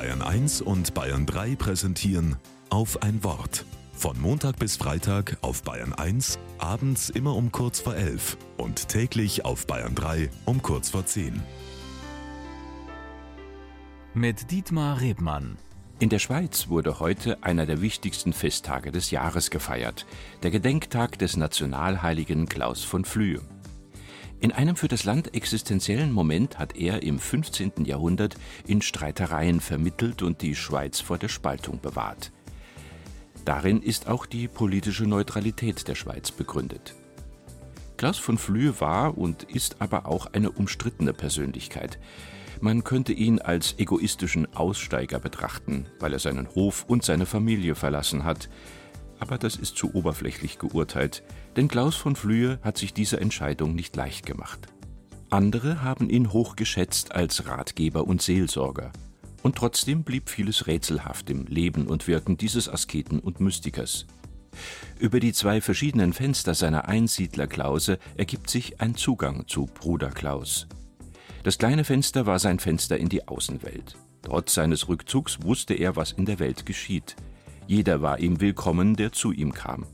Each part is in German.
Bayern 1 und Bayern 3 präsentieren auf ein Wort. Von Montag bis Freitag auf Bayern 1, abends immer um kurz vor 11 und täglich auf Bayern 3 um kurz vor 10. Mit Dietmar Rebmann. In der Schweiz wurde heute einer der wichtigsten Festtage des Jahres gefeiert, der Gedenktag des Nationalheiligen Klaus von Flühe. In einem für das Land existenziellen Moment hat er im 15. Jahrhundert in Streitereien vermittelt und die Schweiz vor der Spaltung bewahrt. Darin ist auch die politische Neutralität der Schweiz begründet. Klaus von Flühe war und ist aber auch eine umstrittene Persönlichkeit. Man könnte ihn als egoistischen Aussteiger betrachten, weil er seinen Hof und seine Familie verlassen hat. Aber das ist zu oberflächlich geurteilt, denn Klaus von Flühe hat sich diese Entscheidung nicht leicht gemacht. Andere haben ihn hoch geschätzt als Ratgeber und Seelsorger. Und trotzdem blieb vieles rätselhaft im Leben und Wirken dieses Asketen und Mystikers. Über die zwei verschiedenen Fenster seiner Einsiedlerklause ergibt sich ein Zugang zu Bruder Klaus. Das kleine Fenster war sein Fenster in die Außenwelt. Trotz seines Rückzugs wusste er, was in der Welt geschieht. Jeder war ihm willkommen, der zu ihm kam.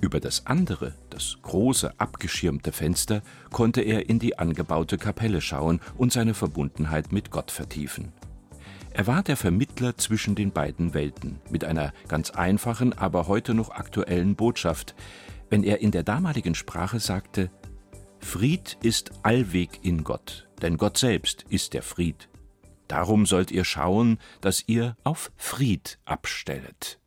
Über das andere, das große, abgeschirmte Fenster, konnte er in die angebaute Kapelle schauen und seine Verbundenheit mit Gott vertiefen. Er war der Vermittler zwischen den beiden Welten, mit einer ganz einfachen, aber heute noch aktuellen Botschaft, wenn er in der damaligen Sprache sagte, Fried ist allweg in Gott, denn Gott selbst ist der Fried. Darum sollt ihr schauen, dass ihr auf Fried abstellet.